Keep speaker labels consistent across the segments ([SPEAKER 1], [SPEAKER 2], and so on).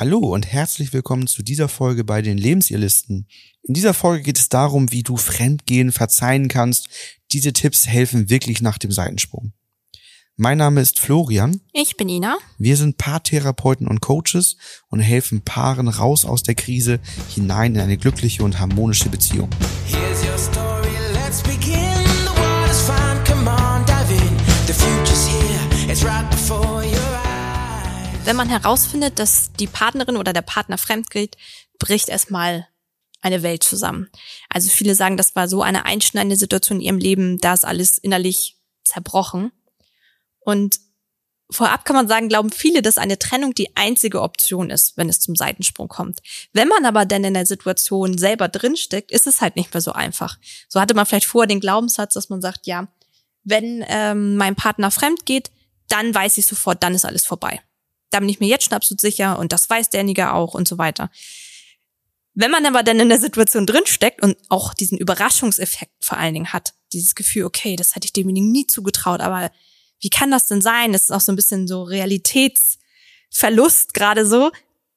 [SPEAKER 1] Hallo und herzlich willkommen zu dieser Folge bei den Lebensirrlisten. In dieser Folge geht es darum, wie du Fremdgehen verzeihen kannst. Diese Tipps helfen wirklich nach dem Seitensprung. Mein Name ist Florian.
[SPEAKER 2] Ich bin Ina.
[SPEAKER 1] Wir sind Paartherapeuten und Coaches und helfen Paaren raus aus der Krise hinein in eine glückliche und harmonische Beziehung. Here's your story, let's begin. The world is fine, come on, dive in. The future's here, it's right before.
[SPEAKER 2] Wenn man herausfindet, dass die Partnerin oder der Partner fremd geht, bricht erstmal eine Welt zusammen. Also viele sagen, das war so eine einschneidende Situation in ihrem Leben, da ist alles innerlich zerbrochen. Und vorab kann man sagen, glauben viele, dass eine Trennung die einzige Option ist, wenn es zum Seitensprung kommt. Wenn man aber dann in der Situation selber drinsteckt, ist es halt nicht mehr so einfach. So hatte man vielleicht vorher den Glaubenssatz, dass man sagt, ja, wenn ähm, mein Partner fremd geht, dann weiß ich sofort, dann ist alles vorbei da bin ich mir jetzt schon absolut sicher und das weiß derjenige auch und so weiter. Wenn man aber dann in der Situation drinsteckt und auch diesen Überraschungseffekt vor allen Dingen hat, dieses Gefühl, okay, das hätte ich demjenigen nie zugetraut, aber wie kann das denn sein? Das ist auch so ein bisschen so Realitätsverlust gerade so.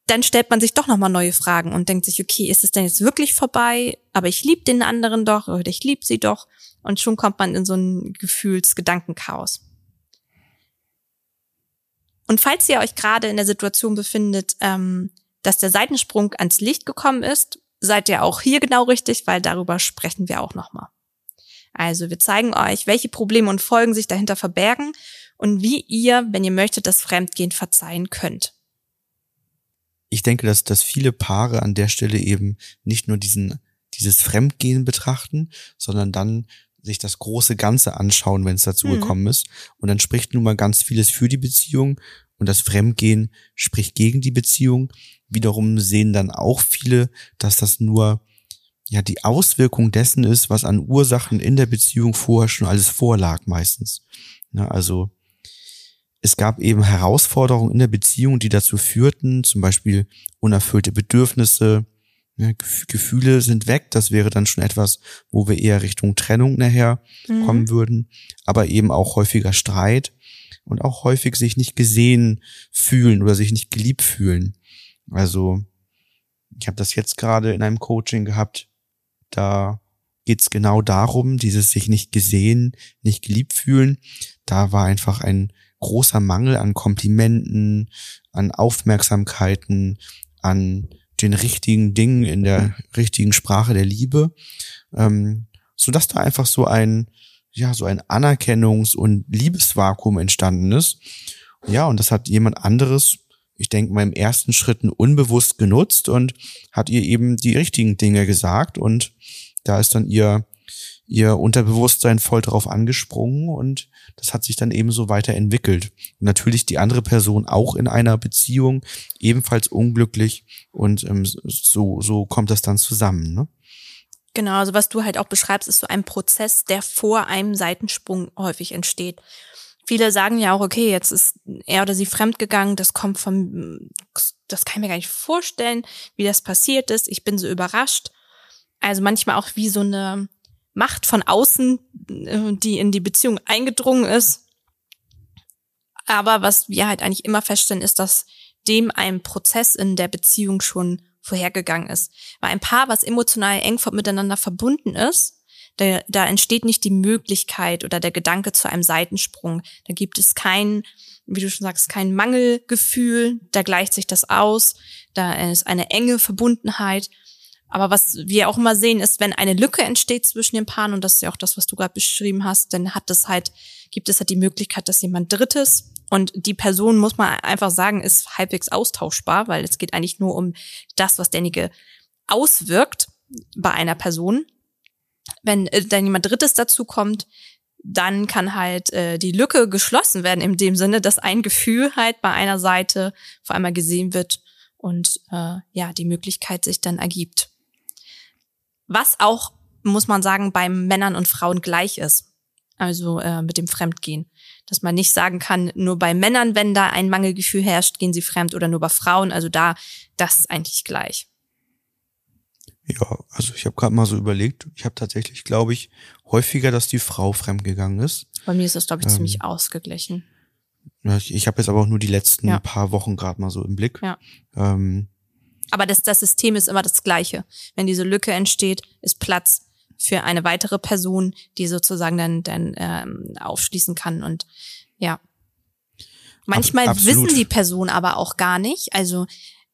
[SPEAKER 2] Dann stellt man sich doch nochmal neue Fragen und denkt sich, okay, ist es denn jetzt wirklich vorbei? Aber ich liebe den anderen doch oder ich liebe sie doch. Und schon kommt man in so ein Gefühlsgedankenchaos. Und falls ihr euch gerade in der Situation befindet, ähm, dass der Seitensprung ans Licht gekommen ist, seid ihr auch hier genau richtig, weil darüber sprechen wir auch nochmal. Also wir zeigen euch, welche Probleme und Folgen sich dahinter verbergen und wie ihr, wenn ihr möchtet, das Fremdgehen verzeihen könnt.
[SPEAKER 1] Ich denke, dass, dass viele Paare an der Stelle eben nicht nur diesen, dieses Fremdgehen betrachten, sondern dann sich das große Ganze anschauen, wenn es dazu mhm. gekommen ist. Und dann spricht nun mal ganz vieles für die Beziehung und das Fremdgehen spricht gegen die Beziehung. Wiederum sehen dann auch viele, dass das nur ja die Auswirkung dessen ist, was an Ursachen in der Beziehung vorher schon alles vorlag meistens. Ja, also es gab eben Herausforderungen in der Beziehung, die dazu führten, zum Beispiel unerfüllte Bedürfnisse, Ne, Gefühle sind weg. Das wäre dann schon etwas, wo wir eher Richtung Trennung nachher mhm. kommen würden. Aber eben auch häufiger Streit und auch häufig sich nicht gesehen fühlen oder sich nicht geliebt fühlen. Also ich habe das jetzt gerade in einem Coaching gehabt. Da geht's genau darum, dieses sich nicht gesehen, nicht geliebt fühlen. Da war einfach ein großer Mangel an Komplimenten, an Aufmerksamkeiten, an den richtigen Dingen in der richtigen Sprache der Liebe, ähm, so dass da einfach so ein ja so ein Anerkennungs- und Liebesvakuum entstanden ist. Ja, und das hat jemand anderes, ich denke mal im ersten Schritten unbewusst genutzt und hat ihr eben die richtigen Dinge gesagt und da ist dann ihr ihr Unterbewusstsein voll drauf angesprungen und das hat sich dann eben so weiterentwickelt. Natürlich die andere Person auch in einer Beziehung ebenfalls unglücklich und ähm, so, so kommt das dann zusammen. Ne?
[SPEAKER 2] Genau, also was du halt auch beschreibst, ist so ein Prozess, der vor einem Seitensprung häufig entsteht. Viele sagen ja auch, okay, jetzt ist er oder sie fremdgegangen, das kommt vom, das kann ich mir gar nicht vorstellen, wie das passiert ist. Ich bin so überrascht. Also manchmal auch wie so eine Macht von außen, äh, die in die Beziehung eingedrungen ist. Aber was wir halt eigentlich immer feststellen, ist, dass dem ein Prozess in der Beziehung schon vorhergegangen ist. Weil ein Paar, was emotional eng miteinander verbunden ist, da, da entsteht nicht die Möglichkeit oder der Gedanke zu einem Seitensprung. Da gibt es kein, wie du schon sagst, kein Mangelgefühl, da gleicht sich das aus, da ist eine enge Verbundenheit aber was wir auch immer sehen, ist, wenn eine Lücke entsteht zwischen den Paaren, und das ist ja auch das, was du gerade beschrieben hast, dann hat es halt, gibt es halt die Möglichkeit, dass jemand Drittes und die Person, muss man einfach sagen, ist halbwegs austauschbar, weil es geht eigentlich nur um das, was derjenige auswirkt bei einer Person. Wenn äh, dann jemand Drittes dazu kommt, dann kann halt äh, die Lücke geschlossen werden in dem Sinne, dass ein Gefühl halt bei einer Seite vor einmal gesehen wird und äh, ja die Möglichkeit sich dann ergibt. Was auch, muss man sagen, bei Männern und Frauen gleich ist. Also äh, mit dem Fremdgehen. Dass man nicht sagen kann, nur bei Männern, wenn da ein Mangelgefühl herrscht, gehen sie fremd oder nur bei Frauen. Also da, das ist eigentlich gleich.
[SPEAKER 1] Ja, also ich habe gerade mal so überlegt, ich habe tatsächlich, glaube ich, häufiger, dass die Frau fremdgegangen ist.
[SPEAKER 2] Bei mir ist das, glaube ich, ähm, ziemlich ausgeglichen.
[SPEAKER 1] Ich, ich habe jetzt aber auch nur die letzten ja. paar Wochen gerade mal so im Blick.
[SPEAKER 2] Ja. Ähm, aber das, das System ist immer das gleiche. Wenn diese Lücke entsteht, ist Platz für eine weitere Person, die sozusagen dann, dann ähm, aufschließen kann. Und ja. Manchmal Ab, wissen die Personen aber auch gar nicht. Also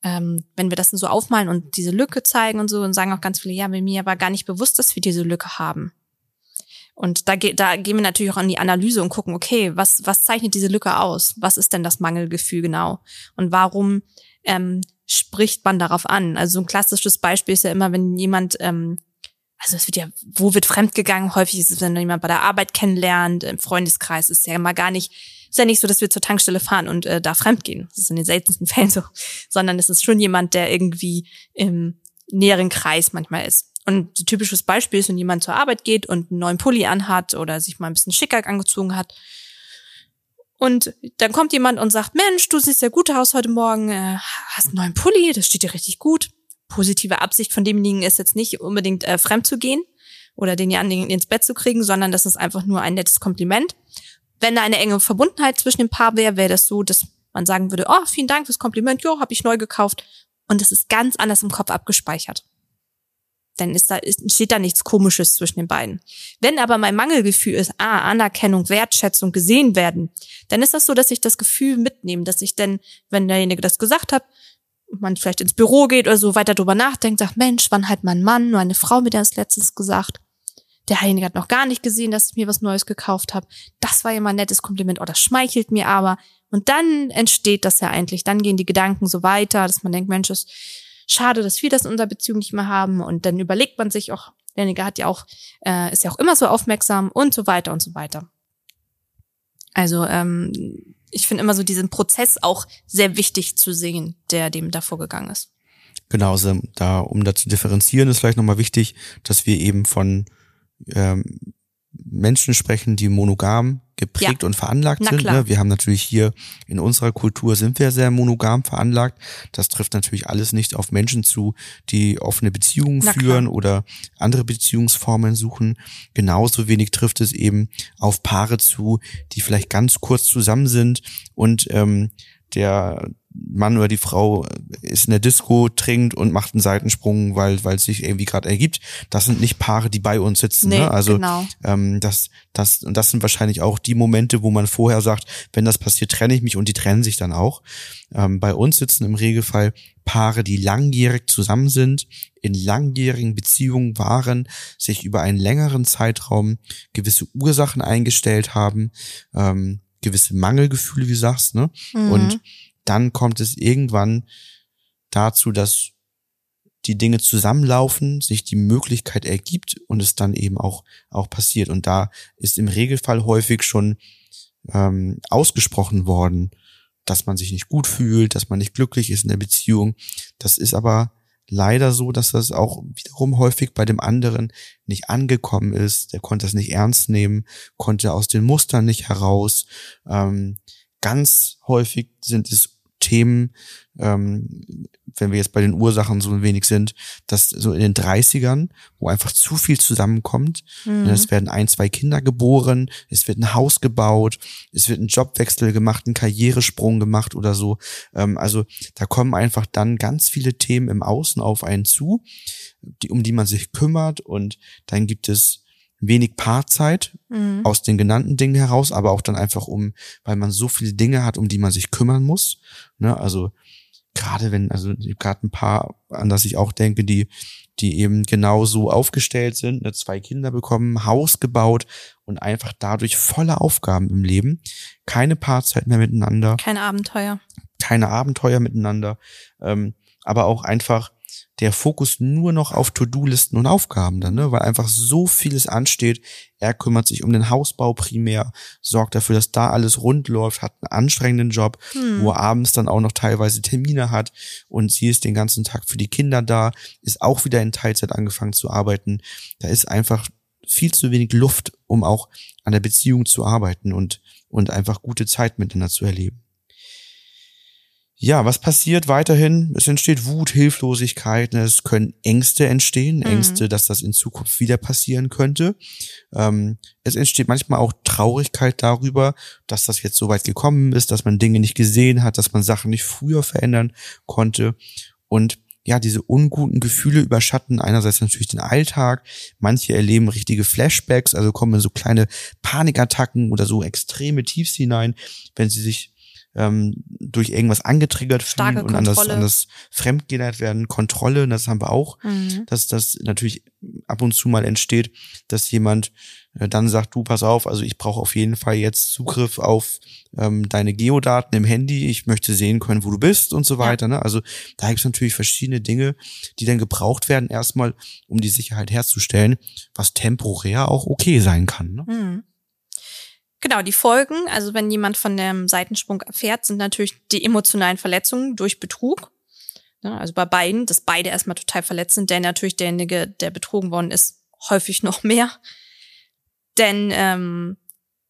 [SPEAKER 2] ähm, wenn wir das so aufmalen und diese Lücke zeigen und so, und sagen auch ganz viele, ja, mir war gar nicht bewusst, dass wir diese Lücke haben. Und da, da gehen wir natürlich auch an die Analyse und gucken, okay, was, was zeichnet diese Lücke aus? Was ist denn das Mangelgefühl genau? Und warum ähm, spricht man darauf an? Also ein klassisches Beispiel ist ja immer, wenn jemand, ähm, also es wird ja, wo wird fremdgegangen? Häufig ist es, wenn jemand bei der Arbeit kennenlernt, im Freundeskreis ist ja immer gar nicht, ist ja nicht so, dass wir zur Tankstelle fahren und äh, da fremdgehen. Das ist in den seltensten Fällen so, sondern es ist schon jemand, der irgendwie im näheren Kreis manchmal ist. Und ein typisches Beispiel ist, wenn jemand zur Arbeit geht und einen neuen Pulli anhat oder sich mal ein bisschen schicker angezogen hat. Und dann kommt jemand und sagt, Mensch, du siehst ja gut aus heute Morgen, äh, hast einen neuen Pulli, das steht dir richtig gut. Positive Absicht von demjenigen ist jetzt nicht unbedingt äh, fremd zu gehen oder den ja ins Bett zu kriegen, sondern das ist einfach nur ein nettes Kompliment. Wenn da eine enge Verbundenheit zwischen dem Paar wäre, wäre das so, dass man sagen würde, oh, vielen Dank fürs Kompliment, jo, habe ich neu gekauft. Und es ist ganz anders im Kopf abgespeichert dann ist da, ist, steht da nichts Komisches zwischen den beiden. Wenn aber mein Mangelgefühl ist, ah, Anerkennung, Wertschätzung, gesehen werden, dann ist das so, dass ich das Gefühl mitnehme, dass ich denn, wenn derjenige das gesagt hat, man vielleicht ins Büro geht oder so weiter drüber nachdenkt, sagt, Mensch, wann hat mein Mann nur eine Frau mir das letztens gesagt? Derjenige hat noch gar nicht gesehen, dass ich mir was Neues gekauft habe. Das war ja mal ein nettes Kompliment, oh, schmeichelt mir aber. Und dann entsteht das ja eigentlich, dann gehen die Gedanken so weiter, dass man denkt, Mensch, das schade, dass wir das in unserer Beziehung nicht mehr haben. Und dann überlegt man sich auch, derjenige hat ja auch, äh, ist ja auch immer so aufmerksam und so weiter und so weiter. Also ähm, ich finde immer so diesen Prozess auch sehr wichtig zu sehen, der dem da vorgegangen ist.
[SPEAKER 1] Genau, also da, um da zu differenzieren, ist vielleicht nochmal wichtig, dass wir eben von ähm, Menschen sprechen, die monogam geprägt ja. und veranlagt Na sind. Ne? Wir haben natürlich hier in unserer Kultur sind wir sehr monogam veranlagt. Das trifft natürlich alles nicht auf Menschen zu, die offene Beziehungen Na führen klar. oder andere Beziehungsformen suchen. Genauso wenig trifft es eben auf Paare zu, die vielleicht ganz kurz zusammen sind und ähm, der Mann oder die Frau ist in der Disco, trinkt und macht einen Seitensprung, weil weil es sich irgendwie gerade ergibt. Das sind nicht Paare, die bei uns sitzen. Nee, ne? Also genau. ähm, das das und das sind wahrscheinlich auch die Momente, wo man vorher sagt, wenn das passiert, trenne ich mich und die trennen sich dann auch. Ähm, bei uns sitzen im Regelfall Paare, die langjährig zusammen sind, in langjährigen Beziehungen waren, sich über einen längeren Zeitraum gewisse Ursachen eingestellt haben, ähm, gewisse Mangelgefühle, wie du sagst, ne? Mhm. Und dann kommt es irgendwann dazu, dass die Dinge zusammenlaufen, sich die Möglichkeit ergibt und es dann eben auch, auch passiert. Und da ist im Regelfall häufig schon ähm, ausgesprochen worden, dass man sich nicht gut fühlt, dass man nicht glücklich ist in der Beziehung. Das ist aber leider so, dass das auch wiederum häufig bei dem anderen nicht angekommen ist. Der konnte das nicht ernst nehmen, konnte aus den Mustern nicht heraus. Ähm, ganz häufig sind es Themen, ähm, wenn wir jetzt bei den Ursachen so ein wenig sind, dass so in den 30ern, wo einfach zu viel zusammenkommt, mhm. Ne, es werden ein, zwei Kinder geboren, es wird ein Haus gebaut, es wird ein Jobwechsel gemacht, ein Karrieresprung gemacht oder so. Ähm, also da kommen einfach dann ganz viele Themen im Außen auf einen zu, die, um die man sich kümmert und dann gibt es wenig Paarzeit mhm. aus den genannten Dingen heraus, aber auch dann einfach um, weil man so viele Dinge hat, um die man sich kümmern muss. Ne? Also gerade wenn, also gerade ein paar, an das ich auch denke, die, die eben genau so aufgestellt sind, ne, zwei Kinder bekommen, Haus gebaut und einfach dadurch volle Aufgaben im Leben, keine Paarzeit mehr miteinander,
[SPEAKER 2] keine Abenteuer,
[SPEAKER 1] keine Abenteuer miteinander, ähm, aber auch einfach der Fokus nur noch auf To-Do-Listen und Aufgaben dann, ne? weil einfach so vieles ansteht. Er kümmert sich um den Hausbau primär, sorgt dafür, dass da alles rund läuft, hat einen anstrengenden Job, hm. wo er abends dann auch noch teilweise Termine hat und sie ist den ganzen Tag für die Kinder da, ist auch wieder in Teilzeit angefangen zu arbeiten. Da ist einfach viel zu wenig Luft, um auch an der Beziehung zu arbeiten und, und einfach gute Zeit miteinander zu erleben. Ja, was passiert weiterhin? Es entsteht Wut, Hilflosigkeit, ne? es können Ängste entstehen, mhm. Ängste, dass das in Zukunft wieder passieren könnte. Ähm, es entsteht manchmal auch Traurigkeit darüber, dass das jetzt so weit gekommen ist, dass man Dinge nicht gesehen hat, dass man Sachen nicht früher verändern konnte. Und ja, diese unguten Gefühle überschatten einerseits natürlich den Alltag. Manche erleben richtige Flashbacks, also kommen in so kleine Panikattacken oder so extreme Tiefs hinein, wenn sie sich ähm, durch irgendwas angetriggert fühlen
[SPEAKER 2] Starke
[SPEAKER 1] und an das, an das Fremdgehört werden. Kontrolle, das haben wir auch, mhm. dass das natürlich ab und zu mal entsteht, dass jemand äh, dann sagt, du pass auf, also ich brauche auf jeden Fall jetzt Zugriff auf ähm, deine Geodaten im Handy, ich möchte sehen können, wo du bist und so weiter. Ja. Ne? Also da gibt es natürlich verschiedene Dinge, die dann gebraucht werden, erstmal, um die Sicherheit herzustellen, was temporär auch okay sein kann. Ne? Mhm.
[SPEAKER 2] Genau, die Folgen, also wenn jemand von dem Seitensprung erfährt, sind natürlich die emotionalen Verletzungen durch Betrug. Also bei beiden, dass beide erstmal total verletzt sind, der natürlich derjenige, der betrogen worden ist, häufig noch mehr. Denn ähm,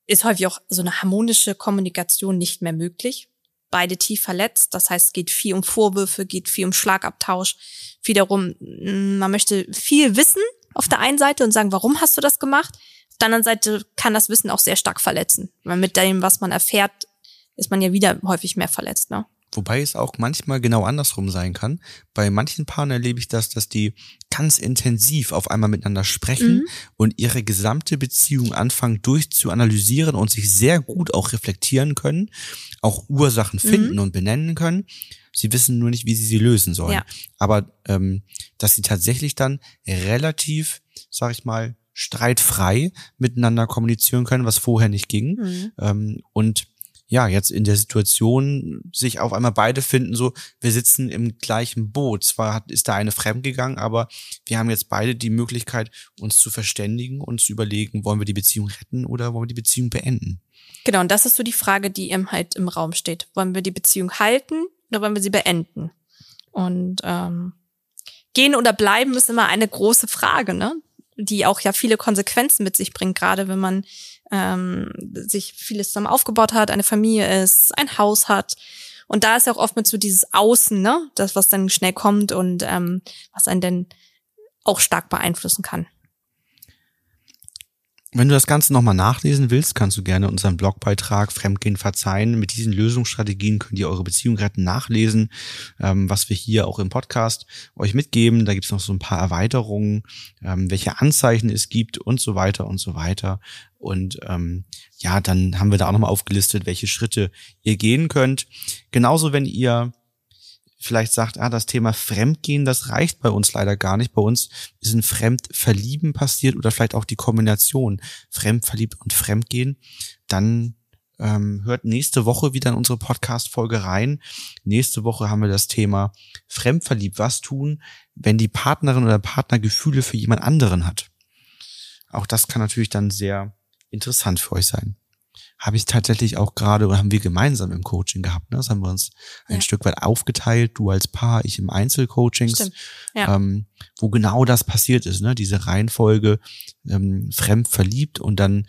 [SPEAKER 2] ist häufig auch so eine harmonische Kommunikation nicht mehr möglich. Beide tief verletzt, das heißt, es geht viel um Vorwürfe, geht viel um Schlagabtausch, viel darum, man möchte viel wissen auf der einen Seite und sagen, warum hast du das gemacht? Auf der anderen Seite kann das Wissen auch sehr stark verletzen. Weil mit dem, was man erfährt, ist man ja wieder häufig mehr verletzt, ne?
[SPEAKER 1] Wobei es auch manchmal genau andersrum sein kann. Bei manchen Paaren erlebe ich das, dass die ganz intensiv auf einmal miteinander sprechen mhm. und ihre gesamte Beziehung anfangen durchzuanalysieren und sich sehr gut auch reflektieren können, auch Ursachen mhm. finden mhm. und benennen können. Sie wissen nur nicht, wie sie sie lösen sollen. Ja. Aber ähm, dass sie tatsächlich dann relativ, sag ich mal, streitfrei miteinander kommunizieren können, was vorher nicht ging. Mhm. Ähm, und ja, jetzt in der Situation sich auf einmal beide finden, so, wir sitzen im gleichen Boot. Zwar hat, ist da eine fremdgegangen, aber wir haben jetzt beide die Möglichkeit, uns zu verständigen und zu überlegen, wollen wir die Beziehung retten oder wollen wir die Beziehung beenden?
[SPEAKER 2] Genau, und das ist so die Frage, die eben halt im Raum steht. Wollen wir die Beziehung halten oder wollen wir sie beenden? Und ähm, gehen oder bleiben ist immer eine große Frage, ne? Die auch ja viele Konsequenzen mit sich bringt, gerade wenn man ähm, sich vieles zusammen aufgebaut hat, eine Familie ist, ein Haus hat. Und da ist ja auch oft mit so dieses Außen, ne, das, was dann schnell kommt und ähm, was einen dann auch stark beeinflussen kann.
[SPEAKER 1] Wenn du das Ganze nochmal nachlesen willst, kannst du gerne unseren Blogbeitrag Fremdgehen verzeihen. Mit diesen Lösungsstrategien könnt ihr eure Beziehung retten nachlesen, ähm, was wir hier auch im Podcast euch mitgeben. Da gibt's noch so ein paar Erweiterungen, ähm, welche Anzeichen es gibt und so weiter und so weiter. Und ähm, ja, dann haben wir da auch nochmal aufgelistet, welche Schritte ihr gehen könnt. Genauso, wenn ihr vielleicht sagt, ah, das Thema Fremdgehen, das reicht bei uns leider gar nicht. Bei uns ist ein Fremdverlieben passiert oder vielleicht auch die Kombination Fremdverliebt und Fremdgehen, dann ähm, hört nächste Woche wieder in unsere Podcast-Folge rein. Nächste Woche haben wir das Thema Fremdverliebt. Was tun, wenn die Partnerin oder Partner Gefühle für jemand anderen hat? Auch das kann natürlich dann sehr interessant für euch sein habe ich tatsächlich auch gerade oder haben wir gemeinsam im Coaching gehabt. Ne? Das haben wir uns ja. ein Stück weit aufgeteilt, du als Paar, ich im Einzelcoachings, ja. ähm, wo genau das passiert ist, ne? Diese Reihenfolge ähm, fremd verliebt und dann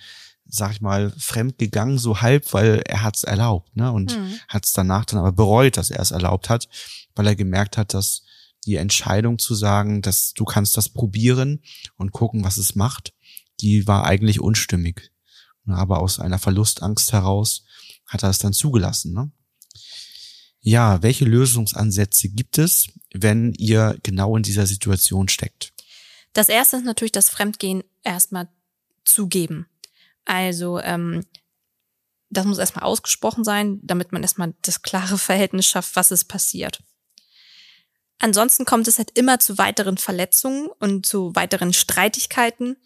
[SPEAKER 1] sag ich mal, fremd gegangen, so halb, weil er hat's erlaubt, ne? Und mhm. hat's danach dann aber bereut, dass er es erlaubt hat, weil er gemerkt hat, dass die Entscheidung zu sagen, dass du kannst das probieren und gucken, was es macht, die war eigentlich unstimmig. Aber aus einer Verlustangst heraus hat er es dann zugelassen. Ne? Ja, welche Lösungsansätze gibt es, wenn ihr genau in dieser Situation steckt?
[SPEAKER 2] Das erste ist natürlich das Fremdgehen erstmal zugeben. Also ähm, das muss erstmal ausgesprochen sein, damit man erstmal das klare Verhältnis schafft, was ist passiert. Ansonsten kommt es halt immer zu weiteren Verletzungen und zu weiteren Streitigkeiten,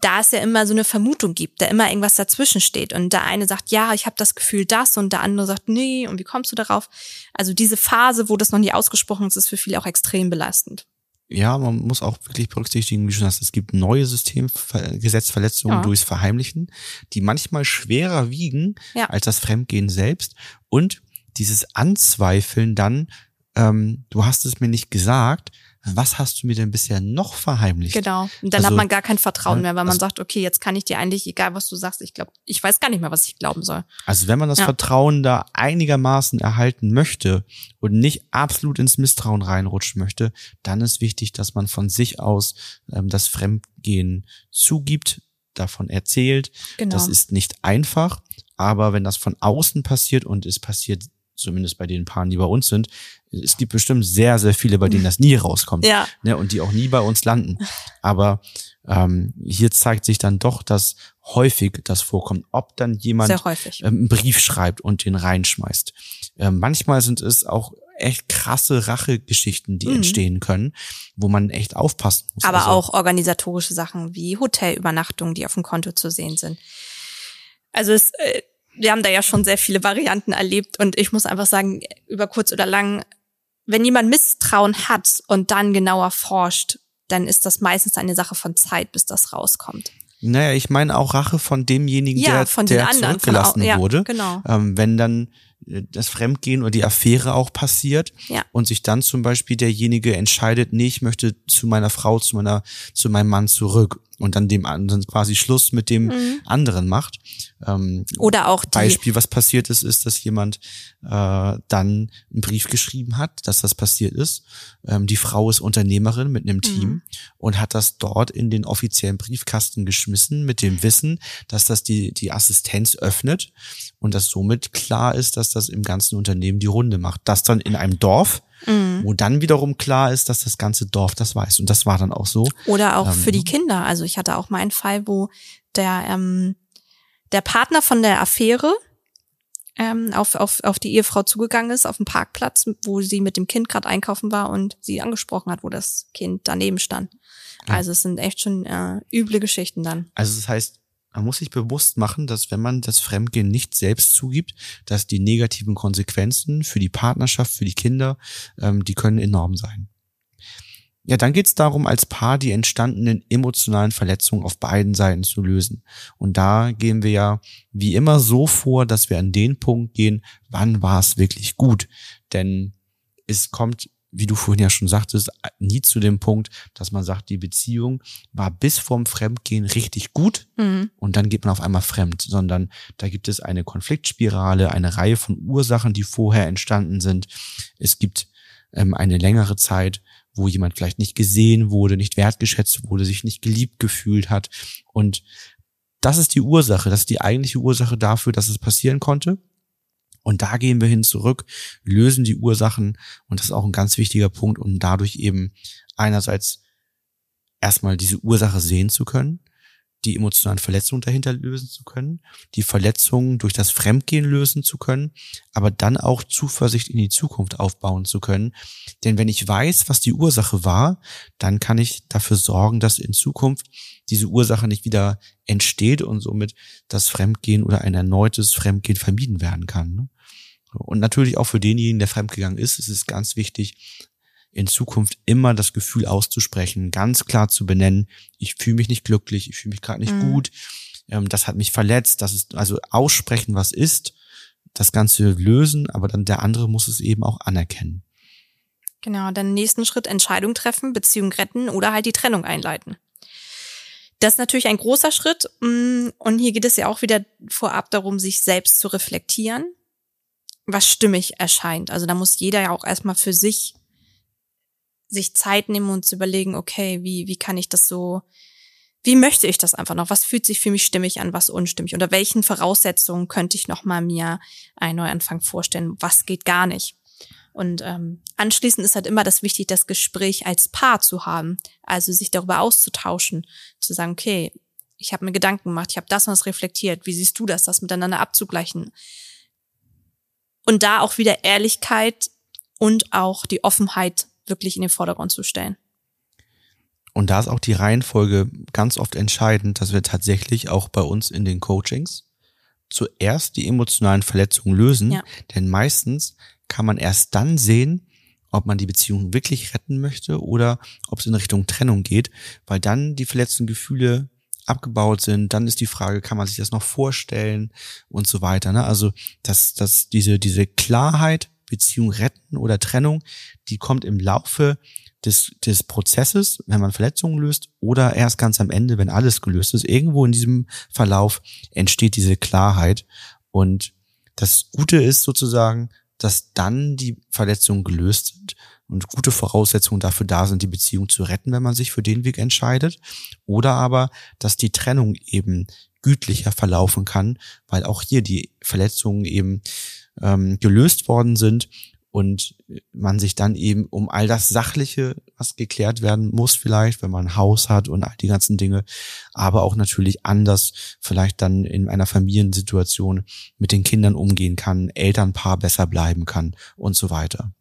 [SPEAKER 2] da es ja immer so eine Vermutung gibt, da immer irgendwas dazwischen steht und der eine sagt, ja, ich habe das Gefühl das und der andere sagt, nee, und wie kommst du darauf? Also diese Phase, wo das noch nie ausgesprochen ist, ist für viele auch extrem belastend.
[SPEAKER 1] Ja, man muss auch wirklich berücksichtigen, wie du schon hast, es gibt neue Systemgesetzverletzungen ja. durchs Verheimlichen, die manchmal schwerer wiegen ja. als das Fremdgehen selbst und dieses Anzweifeln dann ähm, du hast es mir nicht gesagt, was hast du mir denn bisher noch verheimlicht?
[SPEAKER 2] Genau. Und dann also, hat man gar kein Vertrauen mehr, weil man sagt, okay, jetzt kann ich dir eigentlich, egal was du sagst, ich glaube, ich weiß gar nicht mehr, was ich glauben soll.
[SPEAKER 1] Also wenn man das ja. Vertrauen da einigermaßen erhalten möchte und nicht absolut ins Misstrauen reinrutschen möchte, dann ist wichtig, dass man von sich aus ähm, das Fremdgehen zugibt, davon erzählt. Genau. Das ist nicht einfach, aber wenn das von außen passiert und es passiert zumindest bei den Paaren, die bei uns sind, es gibt bestimmt sehr, sehr viele, bei denen das nie rauskommt. Ja. Ne, und die auch nie bei uns landen. Aber ähm, hier zeigt sich dann doch, dass häufig das vorkommt, ob dann jemand ähm, einen Brief schreibt und den reinschmeißt. Ähm, manchmal sind es auch echt krasse Rachegeschichten, die mhm. entstehen können, wo man echt aufpassen muss.
[SPEAKER 2] Aber also, auch organisatorische Sachen wie Hotelübernachtungen, die auf dem Konto zu sehen sind. Also es, äh, wir haben da ja schon sehr viele Varianten erlebt und ich muss einfach sagen, über kurz oder lang, wenn jemand Misstrauen hat und dann genauer forscht, dann ist das meistens eine Sache von Zeit, bis das rauskommt.
[SPEAKER 1] Naja, ich meine auch Rache von demjenigen, ja, der, von der anderen, zurückgelassen von, ja, wurde. Genau. Ähm, wenn dann äh, das Fremdgehen oder die Affäre auch passiert ja. und sich dann zum Beispiel derjenige entscheidet, nee, ich möchte zu meiner Frau, zu meiner, zu meinem Mann zurück und dann dem anderen quasi Schluss mit dem mhm. anderen macht.
[SPEAKER 2] Ähm, Oder auch
[SPEAKER 1] die Beispiel, was passiert ist, ist, dass jemand äh, dann einen Brief geschrieben hat, dass das passiert ist. Ähm, die Frau ist Unternehmerin mit einem Team mhm. und hat das dort in den offiziellen Briefkasten geschmissen mit dem Wissen, dass das die die Assistenz öffnet und dass somit klar ist, dass das im ganzen Unternehmen die Runde macht. Das dann in einem Dorf mhm. wo dann wiederum klar ist, dass das ganze Dorf das weiß. Und das war dann auch so.
[SPEAKER 2] Oder auch ähm, für die Kinder. Also ich hatte auch mal einen Fall, wo der, ähm, der Partner von der Affäre ähm, auf, auf, auf die Ehefrau zugegangen ist, auf dem Parkplatz, wo sie mit dem Kind gerade einkaufen war und sie angesprochen hat, wo das Kind daneben stand. Ja. Also es sind echt schon äh, üble Geschichten dann.
[SPEAKER 1] Also das heißt, man muss sich bewusst machen, dass wenn man das Fremdgehen nicht selbst zugibt, dass die negativen Konsequenzen für die Partnerschaft, für die Kinder, ähm, die können enorm sein. Ja, dann geht es darum, als Paar die entstandenen emotionalen Verletzungen auf beiden Seiten zu lösen. Und da gehen wir ja wie immer so vor, dass wir an den Punkt gehen, wann war es wirklich gut. Denn es kommt wie du vorhin ja schon sagtest, nie zu dem Punkt, dass man sagt, die Beziehung war bis vorm Fremdgehen richtig gut mhm. und dann geht man auf einmal fremd, sondern da gibt es eine Konfliktspirale, eine Reihe von Ursachen, die vorher entstanden sind. Es gibt ähm, eine längere Zeit, wo jemand vielleicht nicht gesehen wurde, nicht wertgeschätzt wurde, sich nicht geliebt gefühlt hat und das ist die Ursache, das ist die eigentliche Ursache dafür, dass es passieren konnte. Und da gehen wir hin zurück, lösen die Ursachen. Und das ist auch ein ganz wichtiger Punkt, um dadurch eben einerseits erstmal diese Ursache sehen zu können, die emotionalen Verletzungen dahinter lösen zu können, die Verletzungen durch das Fremdgehen lösen zu können, aber dann auch Zuversicht in die Zukunft aufbauen zu können. Denn wenn ich weiß, was die Ursache war, dann kann ich dafür sorgen, dass in Zukunft diese Ursache nicht wieder entsteht und somit das Fremdgehen oder ein erneutes Fremdgehen vermieden werden kann. Ne? Und natürlich auch für denjenigen, der fremdgegangen ist, ist es ganz wichtig, in Zukunft immer das Gefühl auszusprechen, ganz klar zu benennen, ich fühle mich nicht glücklich, ich fühle mich gerade nicht mhm. gut, ähm, das hat mich verletzt, das ist also aussprechen, was ist, das Ganze lösen, aber dann der andere muss es eben auch anerkennen.
[SPEAKER 2] Genau, dann nächsten Schritt Entscheidung treffen, Beziehung retten oder halt die Trennung einleiten. Das ist natürlich ein großer Schritt mm, und hier geht es ja auch wieder vorab darum, sich selbst zu reflektieren, was stimmig erscheint. Also da muss jeder ja auch erstmal für sich sich Zeit nehmen und zu überlegen, okay, wie, wie kann ich das so, wie möchte ich das einfach noch? Was fühlt sich für mich stimmig an, was unstimmig? Unter welchen Voraussetzungen könnte ich nochmal mir einen Neuanfang vorstellen? Was geht gar nicht? Und ähm, anschließend ist halt immer das wichtig, das Gespräch als Paar zu haben, also sich darüber auszutauschen, zu sagen, okay, ich habe mir Gedanken gemacht, ich habe das und das reflektiert, wie siehst du das, das miteinander abzugleichen? Und da auch wieder Ehrlichkeit und auch die Offenheit wirklich in den Vordergrund zu stellen.
[SPEAKER 1] Und da ist auch die Reihenfolge ganz oft entscheidend, dass wir tatsächlich auch bei uns in den Coachings zuerst die emotionalen Verletzungen lösen, ja. denn meistens kann man erst dann sehen, ob man die Beziehung wirklich retten möchte oder ob es in Richtung Trennung geht, weil dann die verletzten Gefühle abgebaut sind, dann ist die Frage, kann man sich das noch vorstellen und so weiter. Ne? Also dass, dass diese, diese Klarheit Beziehung retten oder Trennung, die kommt im Laufe des, des Prozesses, wenn man Verletzungen löst, oder erst ganz am Ende, wenn alles gelöst ist. Irgendwo in diesem Verlauf entsteht diese Klarheit. Und das Gute ist sozusagen, dass dann die Verletzungen gelöst sind und gute Voraussetzungen dafür da sind, die Beziehung zu retten, wenn man sich für den Weg entscheidet. Oder aber, dass die Trennung eben gütlicher verlaufen kann, weil auch hier die Verletzungen eben ähm, gelöst worden sind und man sich dann eben um all das Sachliche, was geklärt werden muss vielleicht, wenn man ein Haus hat und all die ganzen Dinge, aber auch natürlich anders vielleicht dann in einer Familiensituation mit den Kindern umgehen kann, Elternpaar besser bleiben kann und so weiter.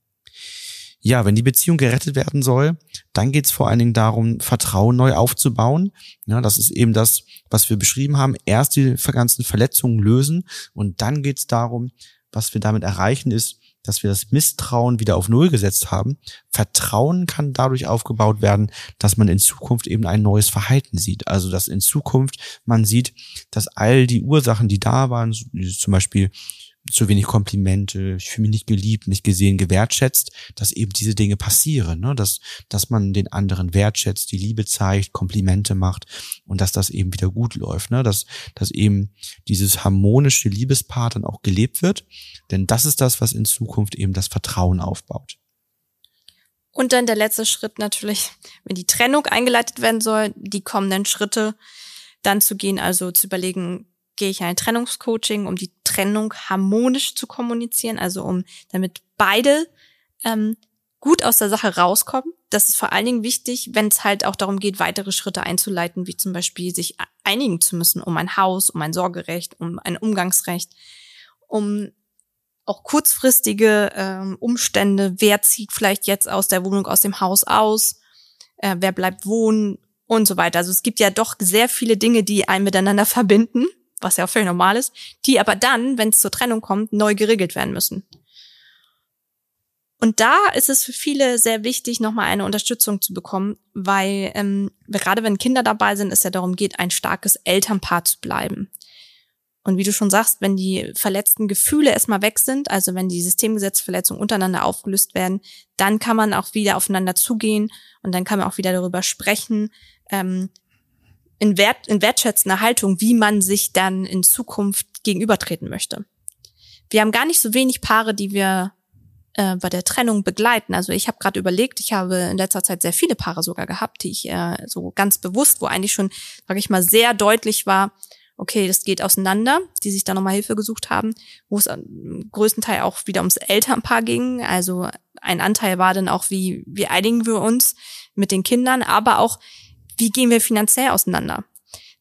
[SPEAKER 1] Ja, wenn die Beziehung gerettet werden soll, dann geht es vor allen Dingen darum, Vertrauen neu aufzubauen. Ja, das ist eben das, was wir beschrieben haben. Erst die ganzen Verletzungen lösen und dann geht es darum, was wir damit erreichen, ist, dass wir das Misstrauen wieder auf Null gesetzt haben. Vertrauen kann dadurch aufgebaut werden, dass man in Zukunft eben ein neues Verhalten sieht. Also dass in Zukunft man sieht, dass all die Ursachen, die da waren, zum Beispiel zu wenig Komplimente, ich fühle mich nicht geliebt, nicht gesehen, gewertschätzt, dass eben diese Dinge passieren, ne? dass, dass man den anderen wertschätzt, die Liebe zeigt, Komplimente macht und dass das eben wieder gut läuft, ne? dass, dass eben dieses harmonische Liebespaar dann auch gelebt wird, denn das ist das, was in Zukunft eben das Vertrauen aufbaut.
[SPEAKER 2] Und dann der letzte Schritt natürlich, wenn die Trennung eingeleitet werden soll, die kommenden Schritte dann zu gehen, also zu überlegen, gehe ich ein Trennungscoaching, um die Trennung harmonisch zu kommunizieren, also um damit beide ähm, gut aus der Sache rauskommen. Das ist vor allen Dingen wichtig, wenn es halt auch darum geht, weitere Schritte einzuleiten, wie zum Beispiel sich einigen zu müssen um ein Haus, um ein Sorgerecht, um ein Umgangsrecht, um auch kurzfristige ähm, Umstände, wer zieht vielleicht jetzt aus der Wohnung, aus dem Haus aus, äh, wer bleibt wohnen und so weiter. Also es gibt ja doch sehr viele Dinge, die einen miteinander verbinden was ja auch völlig normal ist, die aber dann, wenn es zur Trennung kommt, neu geregelt werden müssen. Und da ist es für viele sehr wichtig, nochmal eine Unterstützung zu bekommen, weil ähm, gerade wenn Kinder dabei sind, es ja darum geht, ein starkes Elternpaar zu bleiben. Und wie du schon sagst, wenn die verletzten Gefühle erstmal weg sind, also wenn die Systemgesetzverletzungen untereinander aufgelöst werden, dann kann man auch wieder aufeinander zugehen und dann kann man auch wieder darüber sprechen, ähm, in, wert, in wertschätzender Haltung, wie man sich dann in Zukunft gegenübertreten möchte. Wir haben gar nicht so wenig Paare, die wir äh, bei der Trennung begleiten. Also ich habe gerade überlegt, ich habe in letzter Zeit sehr viele Paare sogar gehabt, die ich äh, so ganz bewusst, wo eigentlich schon, sage ich mal, sehr deutlich war, okay, das geht auseinander, die sich da nochmal Hilfe gesucht haben, wo es am größten Teil auch wieder ums Elternpaar ging. Also ein Anteil war dann auch, wie, wie einigen wir uns mit den Kindern, aber auch, wie gehen wir finanziell auseinander?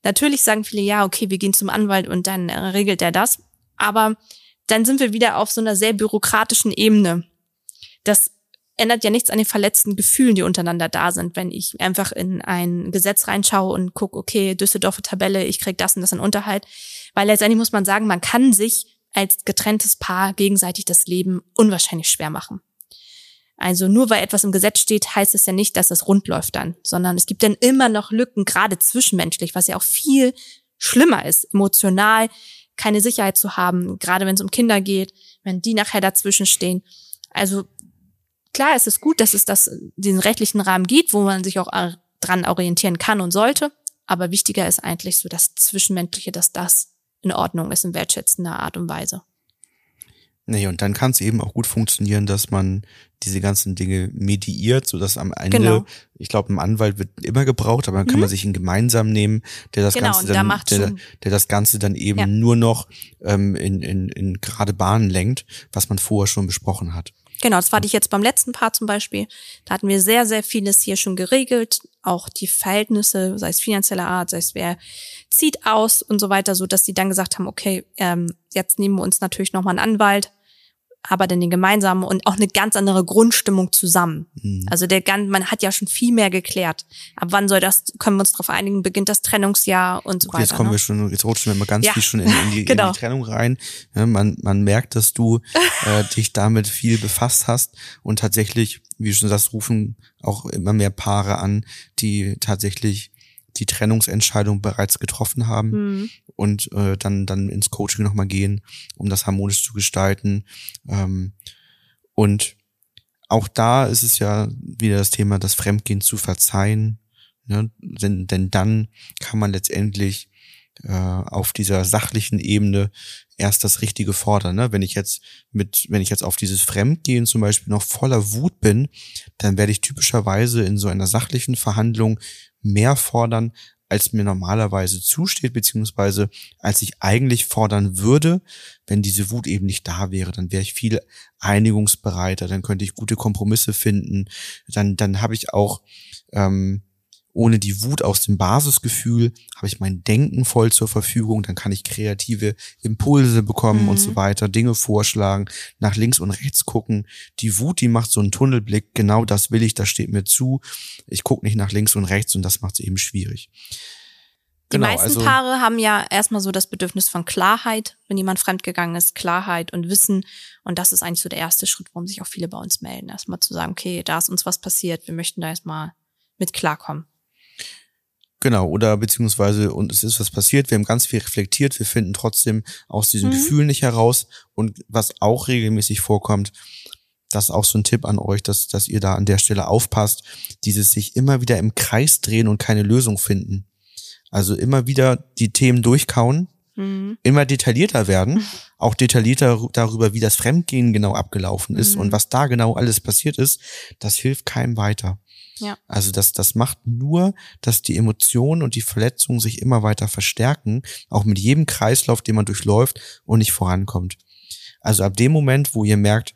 [SPEAKER 2] Natürlich sagen viele, ja, okay, wir gehen zum Anwalt und dann äh, regelt er das. Aber dann sind wir wieder auf so einer sehr bürokratischen Ebene. Das ändert ja nichts an den verletzten Gefühlen, die untereinander da sind, wenn ich einfach in ein Gesetz reinschaue und gucke, okay, Düsseldorfer Tabelle, ich krieg das und das an Unterhalt. Weil letztendlich muss man sagen, man kann sich als getrenntes Paar gegenseitig das Leben unwahrscheinlich schwer machen. Also nur weil etwas im Gesetz steht, heißt es ja nicht, dass es rund läuft dann, sondern es gibt dann immer noch Lücken, gerade zwischenmenschlich, was ja auch viel schlimmer ist, emotional keine Sicherheit zu haben, gerade wenn es um Kinder geht, wenn die nachher dazwischen stehen. Also klar ist es gut, dass es das, diesen rechtlichen Rahmen gibt, wo man sich auch dran orientieren kann und sollte. Aber wichtiger ist eigentlich so das Zwischenmenschliche, dass das in Ordnung ist in wertschätzender Art und Weise.
[SPEAKER 1] Nee, und dann kann es eben auch gut funktionieren, dass man diese ganzen Dinge mediiert, so dass am Ende, genau. ich glaube, ein Anwalt wird immer gebraucht, aber dann kann mhm. man sich ihn gemeinsam nehmen, der das genau, Ganze dann, der, der, das Ganze dann eben ja. nur noch ähm, in, in, in gerade Bahnen lenkt, was man vorher schon besprochen hat.
[SPEAKER 2] Genau, das war ich jetzt beim letzten Part zum Beispiel. Da hatten wir sehr, sehr vieles hier schon geregelt, auch die Verhältnisse, sei es finanzieller Art, sei es wer zieht aus und so weiter, so dass sie dann gesagt haben, okay, ähm, jetzt nehmen wir uns natürlich nochmal einen Anwalt, aber dann den gemeinsamen und auch eine ganz andere Grundstimmung zusammen. Mhm. Also der man hat ja schon viel mehr geklärt. Ab wann soll das, können wir uns darauf einigen, beginnt das Trennungsjahr und so okay, weiter.
[SPEAKER 1] Jetzt kommen
[SPEAKER 2] ne?
[SPEAKER 1] wir schon, jetzt rutschen wir mal ganz ja. viel schon in, in, die, genau. in die Trennung rein. Ja, man, man merkt, dass du äh, dich damit viel befasst hast und tatsächlich, wie du schon sagst, rufen auch immer mehr Paare an, die tatsächlich die Trennungsentscheidung bereits getroffen haben mhm. und äh, dann dann ins Coaching nochmal gehen, um das harmonisch zu gestalten. Ähm, Und auch da ist es ja wieder das Thema, das Fremdgehen zu verzeihen. Ne? Denn, denn dann kann man letztendlich äh, auf dieser sachlichen Ebene erst das Richtige fordern. Ne? Wenn ich jetzt mit, wenn ich jetzt auf dieses Fremdgehen zum Beispiel noch voller Wut bin, dann werde ich typischerweise in so einer sachlichen Verhandlung mehr fordern, als mir normalerweise zusteht, beziehungsweise als ich eigentlich fordern würde, wenn diese Wut eben nicht da wäre, dann wäre ich viel einigungsbereiter, dann könnte ich gute Kompromisse finden, dann, dann habe ich auch ähm, ohne die Wut aus dem Basisgefühl habe ich mein Denken voll zur Verfügung, dann kann ich kreative Impulse bekommen mhm. und so mhm. weiter, Dinge vorschlagen, nach links und rechts gucken. Die Wut, die macht so einen Tunnelblick, genau das will ich, das steht mir zu. Ich gucke nicht nach links und rechts und das macht es eben schwierig.
[SPEAKER 2] Die genau, meisten also, Paare haben ja erstmal so das Bedürfnis von Klarheit, wenn jemand fremdgegangen ist, Klarheit und Wissen. Und das ist eigentlich so der erste Schritt, warum sich auch viele bei uns melden. Erstmal zu sagen, okay, da ist uns was passiert, wir möchten da erstmal mit klarkommen.
[SPEAKER 1] Genau, oder beziehungsweise, und es ist was passiert, wir haben ganz viel reflektiert, wir finden trotzdem aus diesem mhm. Gefühl nicht heraus. Und was auch regelmäßig vorkommt, das ist auch so ein Tipp an euch, dass, dass ihr da an der Stelle aufpasst, dieses sich immer wieder im Kreis drehen und keine Lösung finden. Also immer wieder die Themen durchkauen, mhm. immer detaillierter werden, auch detaillierter darüber, wie das Fremdgehen genau abgelaufen ist mhm. und was da genau alles passiert ist, das hilft keinem weiter. Ja. Also das, das macht nur, dass die Emotionen und die Verletzungen sich immer weiter verstärken, auch mit jedem Kreislauf, den man durchläuft und nicht vorankommt. Also ab dem Moment, wo ihr merkt,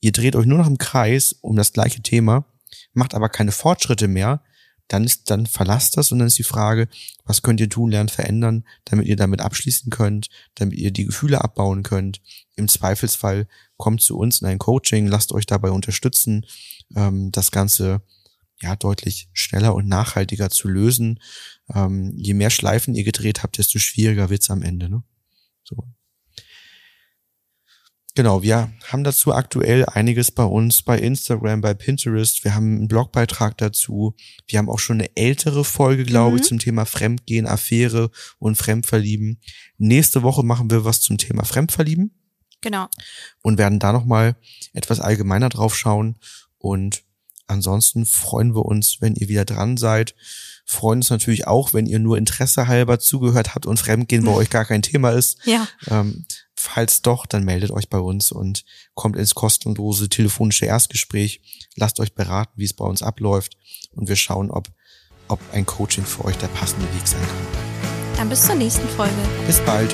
[SPEAKER 1] ihr dreht euch nur noch im Kreis um das gleiche Thema, macht aber keine Fortschritte mehr, dann ist, dann verlasst das und dann ist die Frage, was könnt ihr tun, lernen, verändern, damit ihr damit abschließen könnt, damit ihr die Gefühle abbauen könnt. Im Zweifelsfall kommt zu uns in ein Coaching, lasst euch dabei unterstützen, ähm, das Ganze ja deutlich schneller und nachhaltiger zu lösen. Ähm, je mehr Schleifen ihr gedreht habt, desto schwieriger wird's am Ende. Ne? So. Genau, wir haben dazu aktuell einiges bei uns, bei Instagram, bei Pinterest. Wir haben einen Blogbeitrag dazu. Wir haben auch schon eine ältere Folge, glaube mhm. ich, zum Thema Fremdgehen, Affäre und Fremdverlieben. Nächste Woche machen wir was zum Thema Fremdverlieben.
[SPEAKER 2] Genau.
[SPEAKER 1] Und werden da nochmal etwas allgemeiner drauf schauen. Und Ansonsten freuen wir uns, wenn ihr wieder dran seid. Freuen uns natürlich auch, wenn ihr nur Interesse halber zugehört habt und Fremdgehen bei euch gar kein Thema ist.
[SPEAKER 2] Ja.
[SPEAKER 1] Ähm, falls doch, dann meldet euch bei uns und kommt ins kostenlose telefonische Erstgespräch. Lasst euch beraten, wie es bei uns abläuft und wir schauen, ob, ob ein Coaching für euch der passende Weg sein kann.
[SPEAKER 2] Dann bis zur nächsten Folge.
[SPEAKER 1] Bis bald.